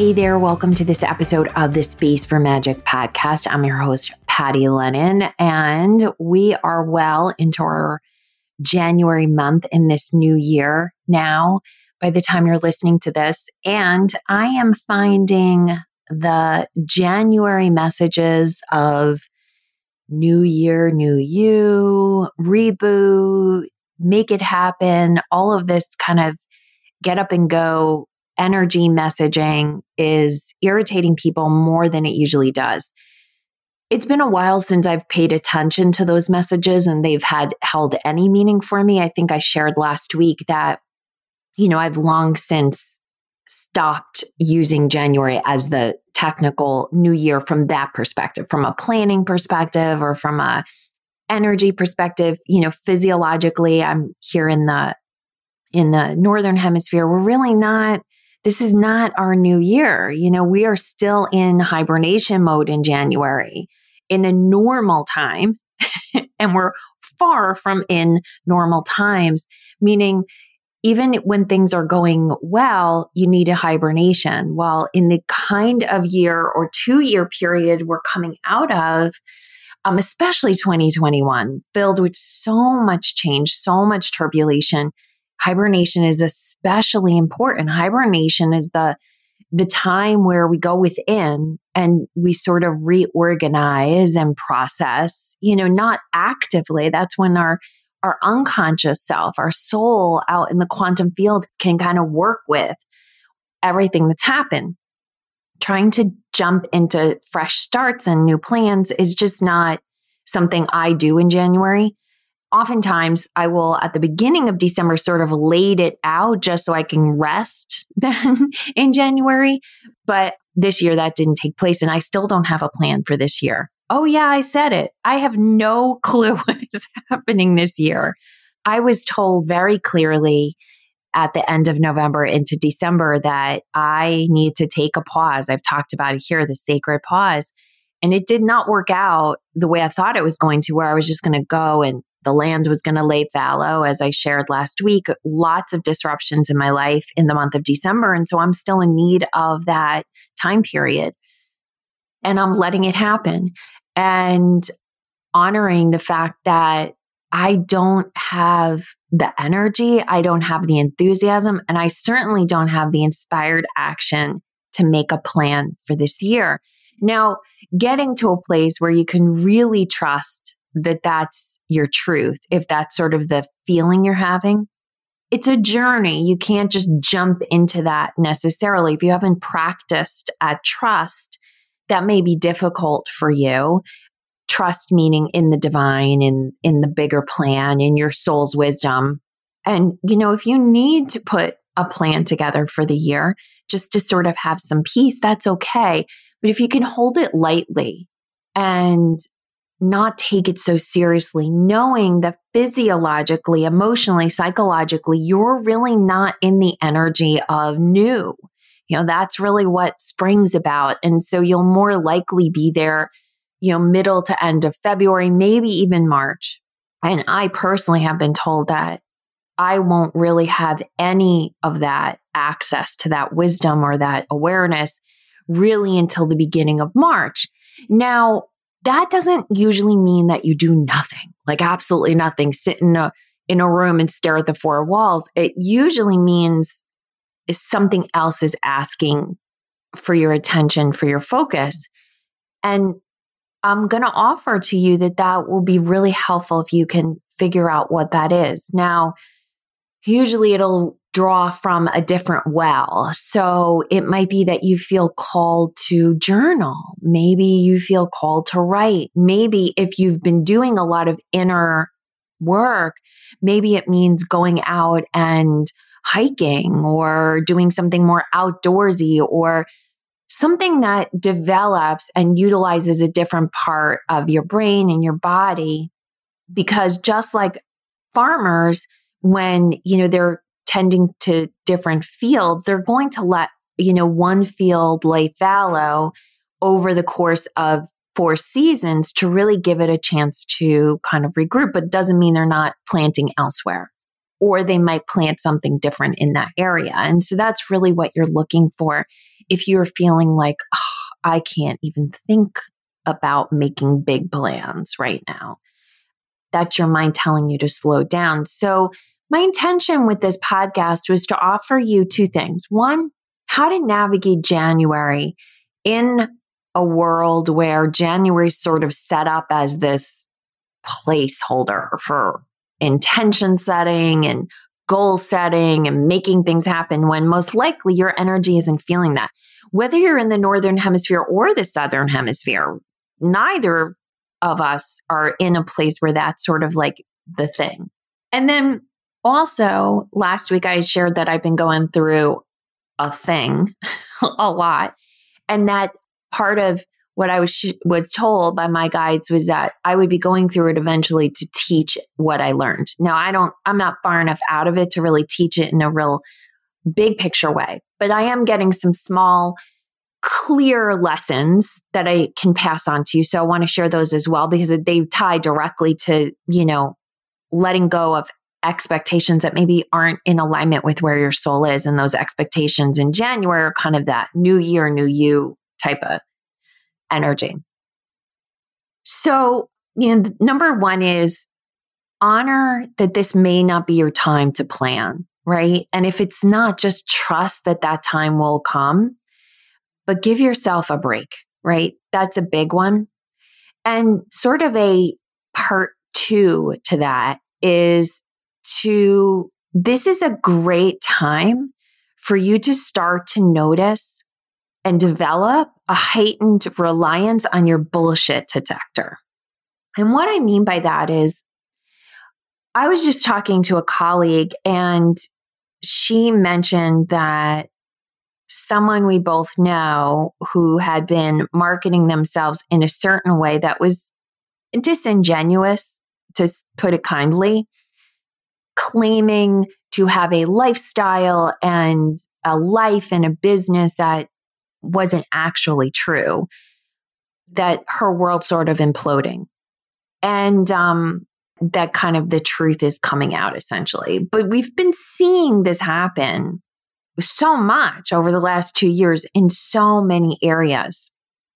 Hey there, welcome to this episode of the Space for Magic podcast. I'm your host, Patty Lennon, and we are well into our January month in this new year now by the time you're listening to this. And I am finding the January messages of new year, new you, reboot, make it happen, all of this kind of get up and go energy messaging is irritating people more than it usually does. It's been a while since I've paid attention to those messages and they've had held any meaning for me. I think I shared last week that, you know, I've long since stopped using January as the technical new year from that perspective, from a planning perspective or from a energy perspective. You know, physiologically, I'm here in the in the northern hemisphere. We're really not this is not our new year. You know, we are still in hibernation mode in January in a normal time, and we're far from in normal times, meaning even when things are going well, you need a hibernation. While in the kind of year or two year period we're coming out of, um, especially 2021, filled with so much change, so much turbulence, hibernation is especially important. Hibernation is the the time where we go within and we sort of reorganize and process, you know, not actively. That's when our our unconscious self, our soul out in the quantum field can kind of work with everything that's happened. Trying to jump into fresh starts and new plans is just not something I do in January oftentimes I will at the beginning of December sort of laid it out just so I can rest then in January. But this year that didn't take place and I still don't have a plan for this year. Oh, yeah, I said it. I have no clue what is happening this year. I was told very clearly at the end of November into December that I need to take a pause. I've talked about it here, the sacred pause. And it did not work out the way I thought it was going to, where I was just going to go and the land was going to lay fallow, as I shared last week. Lots of disruptions in my life in the month of December. And so I'm still in need of that time period. And I'm letting it happen and honoring the fact that I don't have the energy, I don't have the enthusiasm, and I certainly don't have the inspired action to make a plan for this year. Now, getting to a place where you can really trust that that's your truth, if that's sort of the feeling you're having. It's a journey. You can't just jump into that necessarily. If you haven't practiced at trust, that may be difficult for you. Trust meaning in the divine, in, in the bigger plan, in your soul's wisdom. And, you know, if you need to put a plan together for the year just to sort of have some peace, that's okay. But if you can hold it lightly and not take it so seriously, knowing that physiologically, emotionally, psychologically, you're really not in the energy of new. You know, that's really what spring's about. And so you'll more likely be there, you know, middle to end of February, maybe even March. And I personally have been told that I won't really have any of that access to that wisdom or that awareness really until the beginning of March. Now, that doesn't usually mean that you do nothing, like absolutely nothing, sit in a in a room and stare at the four walls. It usually means something else is asking for your attention, for your focus. And I'm going to offer to you that that will be really helpful if you can figure out what that is. Now, usually it'll draw from a different well. So it might be that you feel called to journal. Maybe you feel called to write. Maybe if you've been doing a lot of inner work, maybe it means going out and hiking or doing something more outdoorsy or something that develops and utilizes a different part of your brain and your body. Because just like farmers, when, you know, they're tending to different fields, they're going to let, you know, one field lay fallow over the course of four seasons to really give it a chance to kind of regroup, but doesn't mean they're not planting elsewhere or they might plant something different in that area. And so that's really what you're looking for. If you're feeling like, oh, I can't even think about making big plans right now, that's your mind telling you to slow down. So, my intention with this podcast was to offer you two things. One, how to navigate January in a world where January sort of set up as this placeholder for intention setting and goal setting and making things happen when most likely your energy isn't feeling that. Whether you're in the northern hemisphere or the southern hemisphere, neither of us are in a place where that's sort of like the thing. And then also, last week I shared that I've been going through a thing a lot, and that part of what I was sh- was told by my guides was that I would be going through it eventually to teach what I learned. Now I don't I'm not far enough out of it to really teach it in a real big picture way, but I am getting some small clear lessons that I can pass on to you. So I want to share those as well because they tie directly to, you know, letting go of expectations that maybe aren't in alignment with where your soul is. And those expectations in January are kind of that new year, new you type of energy. So, you know, number one is honor that this may not be your time to plan, right? And if it's not, just trust that that time will come, but give yourself a break, right? That's a big one. And sort of a part two to that is to, this is a great time for you to start to notice and develop a heightened reliance on your bullshit detector. And what I mean by that is, I was just talking to a colleague and she mentioned that someone we both know who had been marketing themselves in a certain way that was disingenuous, to put it kindly, claiming to have a lifestyle and a life and a business that wasn't actually true, that her world sort of imploding. And um, that kind of the truth is coming out essentially. But we've been seeing this happen so much over the last two years in so many areas.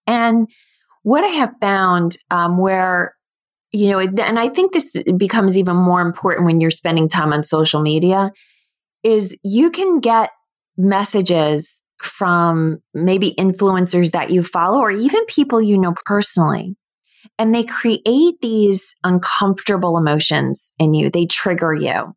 And what I have found um, where, you know, and I think this becomes even more important when you're spending time on social media, is you can get messages from maybe influencers that you follow or even people you know personally. And they create these uncomfortable emotions in you, they trigger you.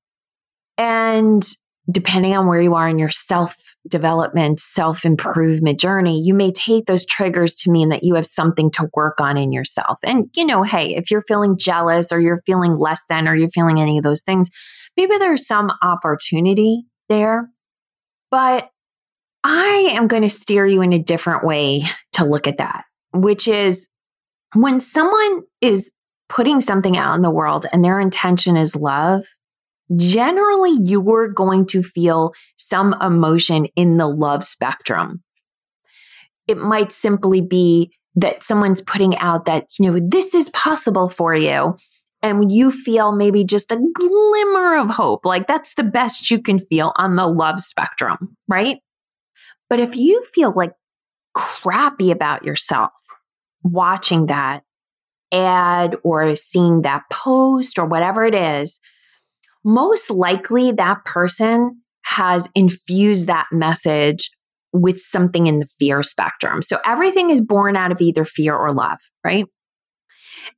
And depending on where you are in your self development, self improvement journey, you may take those triggers to mean that you have something to work on in yourself. And, you know, hey, if you're feeling jealous or you're feeling less than or you're feeling any of those things, maybe there's some opportunity there. But I am going to steer you in a different way to look at that, which is when someone is putting something out in the world and their intention is love, generally you're going to feel some emotion in the love spectrum. It might simply be that someone's putting out that, you know, this is possible for you. And you feel maybe just a glimmer of hope. Like that's the best you can feel on the love spectrum, right? But if you feel like crappy about yourself watching that ad or seeing that post or whatever it is, most likely that person has infused that message with something in the fear spectrum. So everything is born out of either fear or love, right?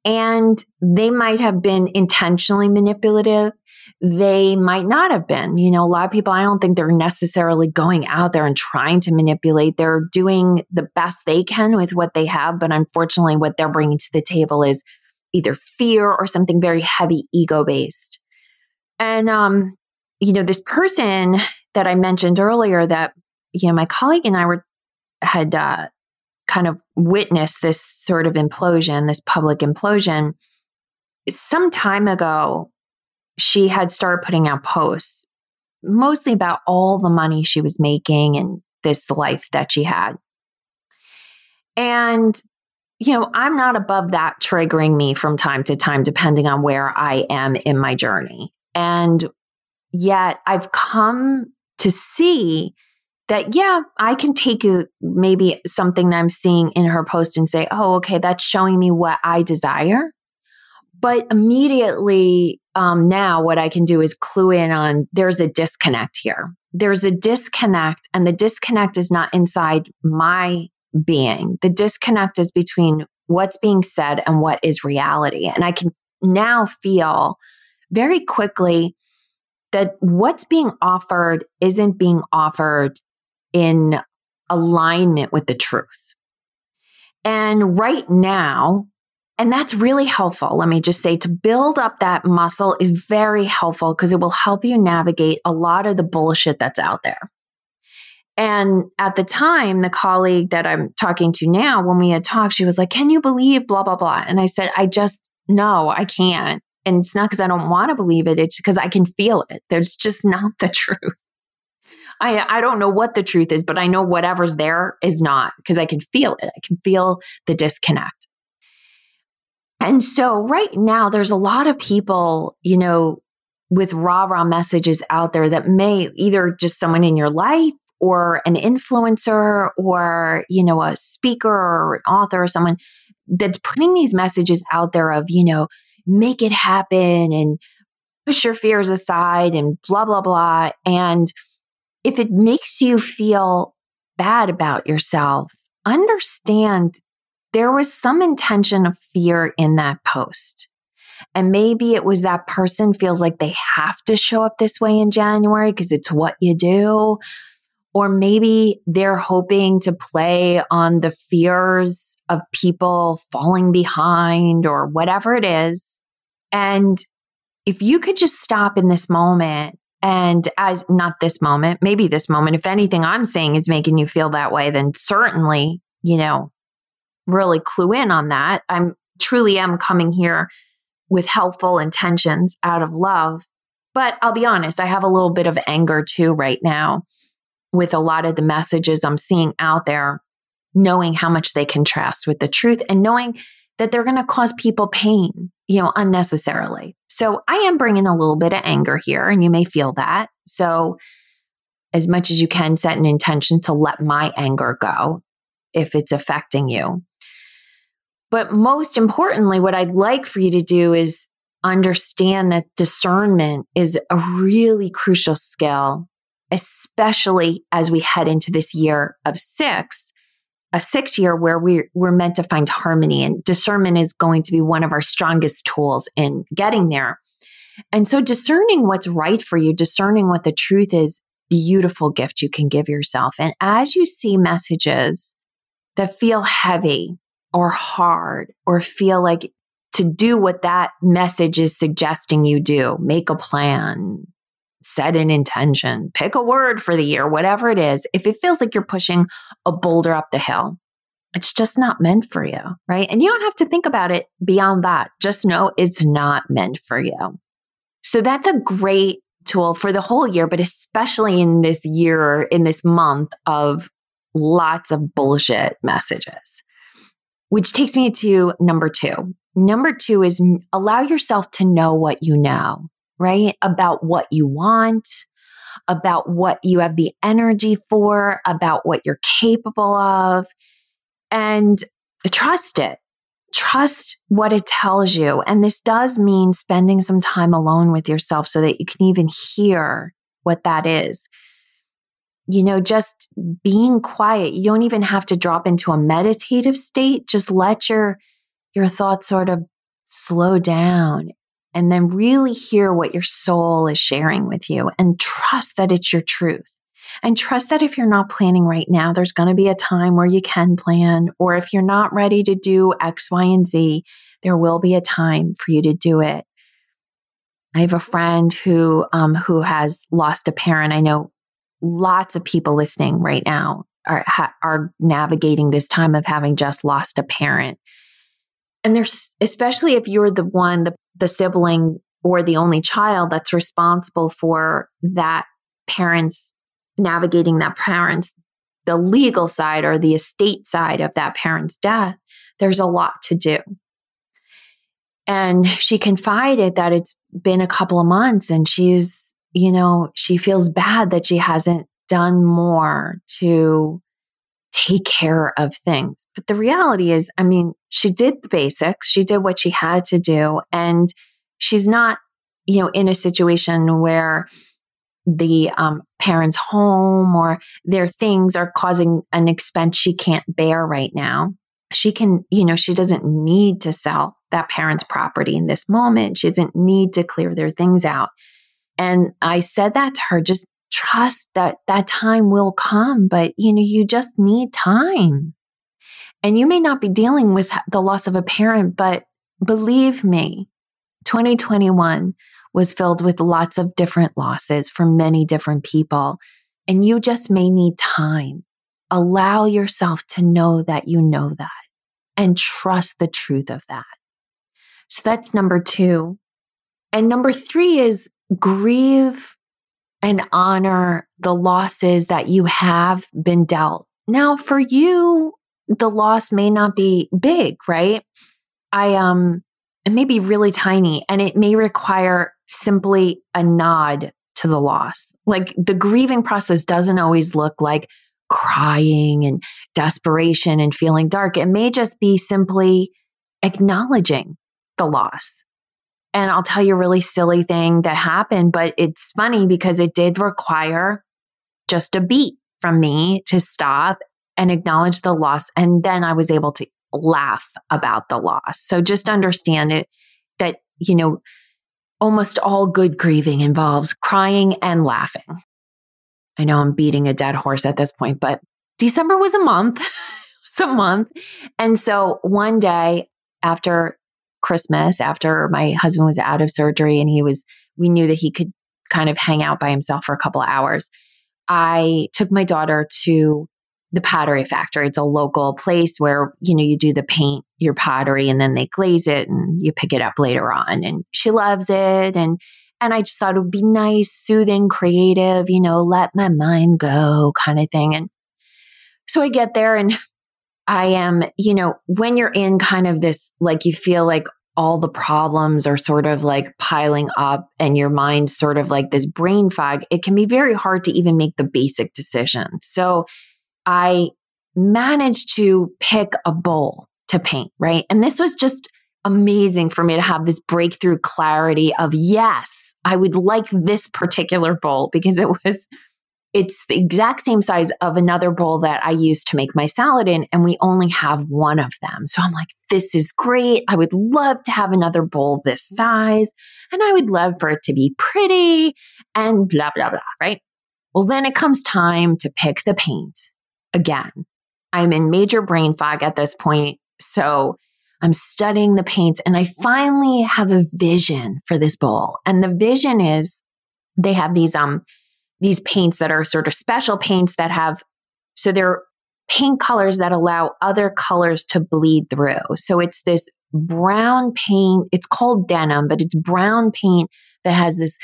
And they might have been intentionally manipulative. They might not have been. You know, a lot of people, I don't think they're necessarily going out there and trying to manipulate. They're doing the best they can with what they have. But unfortunately, what they're bringing to the table is either fear or something very heavy ego based. And, um, you know, this person that I mentioned earlier that, you know, my colleague and I were, had uh, kind of witnessed this sort of implosion, this public implosion. Some time ago, she had started putting out posts mostly about all the money she was making and this life that she had. And, you know, I'm not above that triggering me from time to time, depending on where I am in my journey. And yet I've come to see that, yeah, I can take a, maybe something that I'm seeing in her post and say, oh, okay, that's showing me what I desire. But immediately um, now, what I can do is clue in on there's a disconnect here. There's a disconnect, and the disconnect is not inside my being. The disconnect is between what's being said and what is reality. And I can now feel very quickly that what's being offered isn't being offered in alignment with the truth. And right now, and that's really helpful. Let me just say to build up that muscle is very helpful because it will help you navigate a lot of the bullshit that's out there. And at the time, the colleague that I'm talking to now, when we had talked, she was like, Can you believe blah, blah, blah? And I said, I just, no, I can't. And it's not because I don't want to believe it, it's because I can feel it. There's just not the truth. I, I don't know what the truth is, but I know whatever's there is not because I can feel it. I can feel the disconnect. And so right now, there's a lot of people, you know, with rah rah messages out there that may either just someone in your life or an influencer or, you know, a speaker or an author or someone that's putting these messages out there of, you know, make it happen and push your fears aside and blah, blah, blah. And if it makes you feel bad about yourself, understand there was some intention of fear in that post. And maybe it was that person feels like they have to show up this way in January because it's what you do. Or maybe they're hoping to play on the fears of people falling behind or whatever it is. And if you could just stop in this moment and as not this moment, maybe this moment, if anything I'm saying is making you feel that way, then certainly, you know, really clue in on that. I'm truly am coming here with helpful intentions out of love. But I'll be honest, I have a little bit of anger too right now with a lot of the messages I'm seeing out there, knowing how much they contrast with the truth and knowing that they're going to cause people pain, you know, unnecessarily. So I am bringing a little bit of anger here, and you may feel that. So, as much as you can, set an intention to let my anger go if it's affecting you. But most importantly, what I'd like for you to do is understand that discernment is a really crucial skill, especially as we head into this year of six, a six year where we're, we're meant to find harmony. And discernment is going to be one of our strongest tools in getting there. And so discerning what's right for you, discerning what the truth is, beautiful gift you can give yourself. And as you see messages that feel heavy, or hard or feel like to do what that message is suggesting you do, make a plan, set an intention, pick a word for the year, whatever it is, if it feels like you're pushing a boulder up the hill, it's just not meant for you, right? And you don't have to think about it beyond that. Just know it's not meant for you. So that's a great tool for the whole year, but especially in this year, in this month of lots of bullshit messages which takes me to number two. Number two is allow yourself to know what you know, right? About what you want, about what you have the energy for, about what you're capable of, and trust it. Trust what it tells you. And this does mean spending some time alone with yourself so that you can even hear what that is you know, just being quiet. You don't even have to drop into a meditative state. Just let your your thoughts sort of slow down and then really hear what your soul is sharing with you and trust that it's your truth. And trust that if you're not planning right now, there's going to be a time where you can plan. Or if you're not ready to do X, Y, and Z, there will be a time for you to do it. I have a friend who um, who has lost a parent. I know lots of people listening right now are, ha- are navigating this time of having just lost a parent. And there's, especially if you're the one, the, the sibling or the only child that's responsible for that parent's navigating that parent's the legal side or the estate side of that parent's death, there's a lot to do. And she confided that it's been a couple of months and she's, you know, she feels bad that she hasn't done more to take care of things. But the reality is, I mean, she did the basics, she did what she had to do. And she's not, you know, in a situation where the um, parent's home or their things are causing an expense she can't bear right now. She can, you know, she doesn't need to sell that parent's property in this moment. She doesn't need to clear their things out. And I said that to her, just trust that that time will come, but you know, you just need time. And you may not be dealing with the loss of a parent, but believe me, 2021 was filled with lots of different losses for many different people. And you just may need time. Allow yourself to know that you know that and trust the truth of that. So that's number two. And number three is grieve and honor the losses that you have been dealt. Now, for you, the loss may not be big, right? I, um, it may be really tiny and it may require simply a nod to the loss. Like the grieving process doesn't always look like crying and desperation and feeling dark. It may just be simply acknowledging the loss. And I'll tell you a really silly thing that happened, but it's funny because it did require just a beat from me to stop and acknowledge the loss. And then I was able to laugh about the loss. So just understand it that, you know, almost all good grieving involves crying and laughing. I know I'm beating a dead horse at this point, but December was a month. it's a month. And so one day after Christmas, after my husband was out of surgery and he was, we knew that he could kind of hang out by himself for a couple hours. I took my daughter to the pottery factory. It's a local place where, you know, you do the paint your pottery and then they glaze it and you pick it up later on. And she loves it. And and I just thought it would be nice, soothing, creative, you know, let my mind go kind of thing. And so I get there and I am, you know, when you're in kind of this, like you feel like all the problems are sort of like piling up and your mind sort of like this brain fog, it can be very hard to even make the basic decision. So I managed to pick a bowl to paint, right? And this was just amazing for me to have this breakthrough clarity of yes, I would like this particular bowl because it was it's the exact same size of another bowl that I use to make my salad in, and we only have one of them. So I'm like, this is great. I would love to have another bowl this size, and I would love for it to be pretty and blah, blah, blah, right? Well, then it comes time to pick the paint again. I'm in major brain fog at this point. So I'm studying the paints and I finally have a vision for this bowl. And the vision is they have these um these paints that are sort of special paints that have so they're paint colors that allow other colors to bleed through. So it's this brown paint, it's called denim, but it's brown paint that has this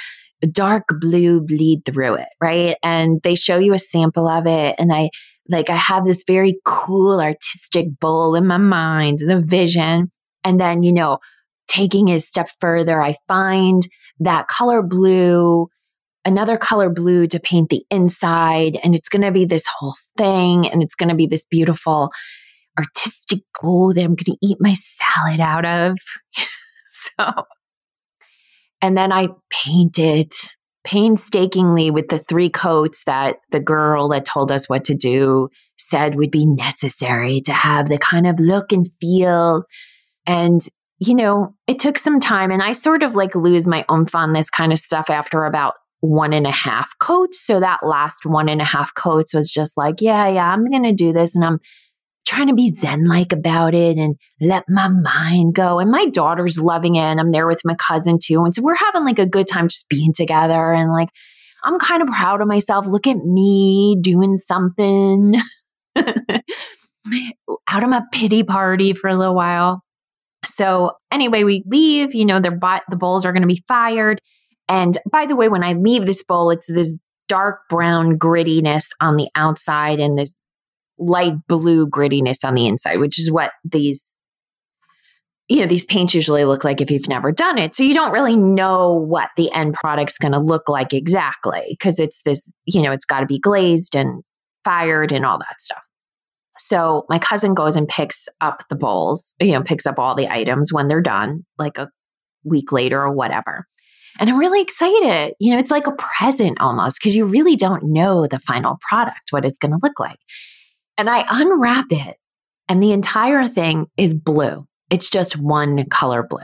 dark blue bleed through it, right? And they show you a sample of it and I like I have this very cool artistic bowl in my mind, the vision. And then, you know, taking it a step further, I find that color blue, another color blue to paint the inside. And it's going to be this whole thing. And it's going to be this beautiful artistic bowl that I'm going to eat my salad out of. so, and then I painted painstakingly with the three coats that the girl that told us what to do said would be necessary to have the kind of look and feel. And, you know, it took some time and I sort of like lose my oomph on this kind of stuff after about one and a half coats. So that last one and a half coats was just like, yeah, yeah, I'm going to do this. And I'm trying to be zen like about it and let my mind go. And my daughter's loving it. And I'm there with my cousin too. And so we're having like a good time just being together and like, I'm kind of proud of myself. Look at me doing something out of my pity party for a little while. So anyway, we leave, you know, their bot the bowls are going to be fired. And by the way, when I leave this bowl, it's this dark brown grittiness on the outside and this light blue grittiness on the inside, which is what these you know these paints usually look like if you've never done it. So you don't really know what the end product's going to look like exactly because it's this you know it's got to be glazed and fired and all that stuff. So my cousin goes and picks up the bowls you know picks up all the items when they're done like a week later or whatever and I'm really excited. You know, it's like a present almost because you really don't know the final product, what it's going to look like. And I unwrap it, and the entire thing is blue. It's just one color blue.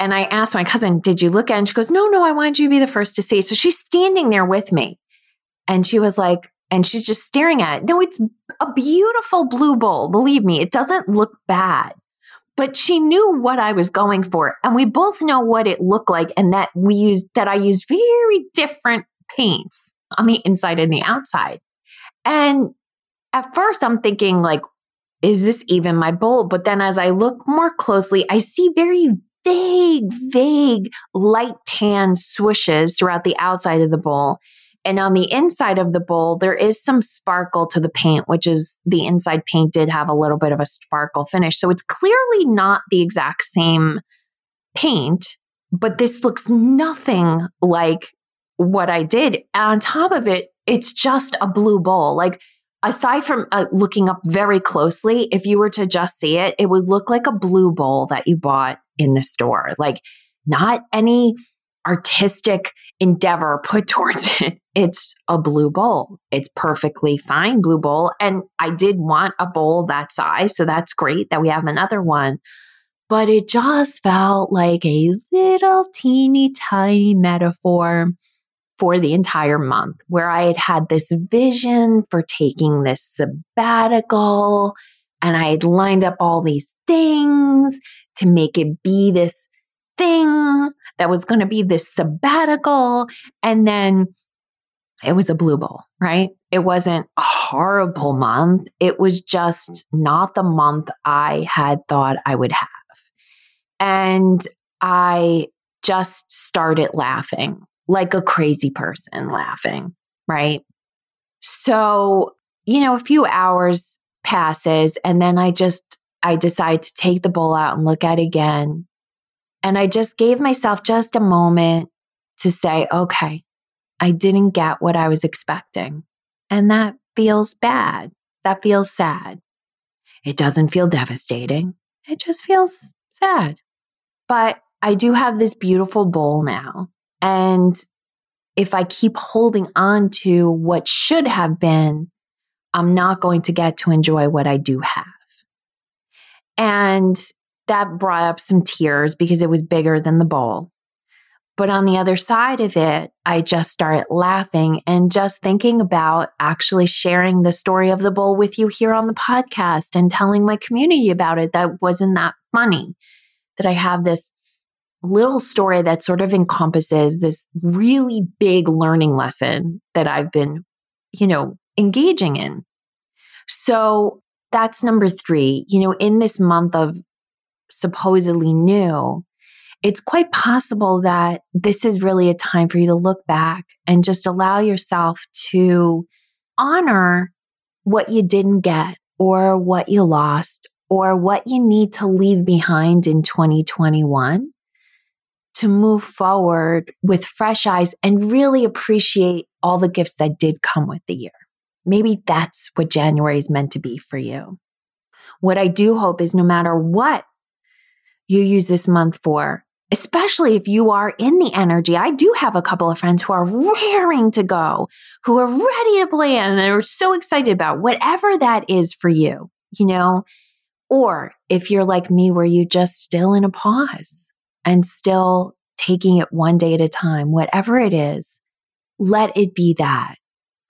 And I asked my cousin, Did you look at it? And she goes, No, no, I wanted you to be the first to see. So she's standing there with me. And she was like, and she's just staring at it. No, it's a beautiful blue bowl. Believe me, it doesn't look bad but she knew what I was going for. And we both know what it looked like and that we used, that I used very different paints on the inside and the outside. And at first I'm thinking like, is this even my bowl? But then as I look more closely, I see very vague, vague light tan swooshes throughout the outside of the bowl. And on the inside of the bowl, there is some sparkle to the paint, which is the inside paint did have a little bit of a sparkle finish. So it's clearly not the exact same paint, but this looks nothing like what I did. on top of it, it's just a blue bowl. Like, aside from uh, looking up very closely, if you were to just see it, it would look like a blue bowl that you bought in the store. Like, not any artistic endeavor put towards it. It's a blue bowl. It's perfectly fine blue bowl. And I did want a bowl that size. So that's great that we have another one. But it just felt like a little teeny tiny metaphor for the entire month where I had had this vision for taking this sabbatical and I had lined up all these things to make it be this thing that was going to be this sabbatical. And then it was a blue bowl, right? It wasn't a horrible month. It was just not the month I had thought I would have. And I just started laughing like a crazy person laughing, right? So, you know, a few hours passes and then I just I decide to take the bowl out and look at it again and I just gave myself just a moment to say, okay, I didn't get what I was expecting. And that feels bad. That feels sad. It doesn't feel devastating. It just feels sad. But I do have this beautiful bowl now. And if I keep holding on to what should have been, I'm not going to get to enjoy what I do have. And that brought up some tears because it was bigger than the bowl. But on the other side of it, I just started laughing and just thinking about actually sharing the story of the bowl with you here on the podcast and telling my community about it. That wasn't that funny. That I have this little story that sort of encompasses this really big learning lesson that I've been, you know, engaging in. So that's number three. You know, in this month of supposedly new, it's quite possible that this is really a time for you to look back and just allow yourself to honor what you didn't get or what you lost or what you need to leave behind in 2021 to move forward with fresh eyes and really appreciate all the gifts that did come with the year. Maybe that's what January is meant to be for you. What I do hope is no matter what you use this month for, especially if you are in the energy. I do have a couple of friends who are raring to go, who are ready to plan and are so excited about whatever that is for you, you know? Or if you're like me, where you just still in a pause and still taking it one day at a time, whatever it is, let it be that.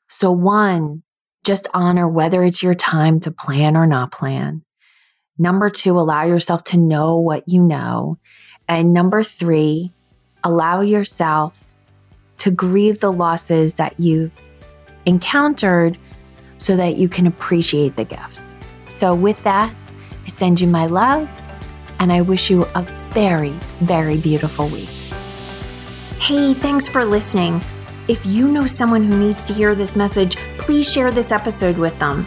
So, one, just honor whether it's your time to plan or not plan. Number two, allow yourself to know what you know. And number three, allow yourself to grieve the losses that you've encountered so that you can appreciate the gifts. So, with that, I send you my love and I wish you a very, very beautiful week. Hey, thanks for listening. If you know someone who needs to hear this message, please share this episode with them.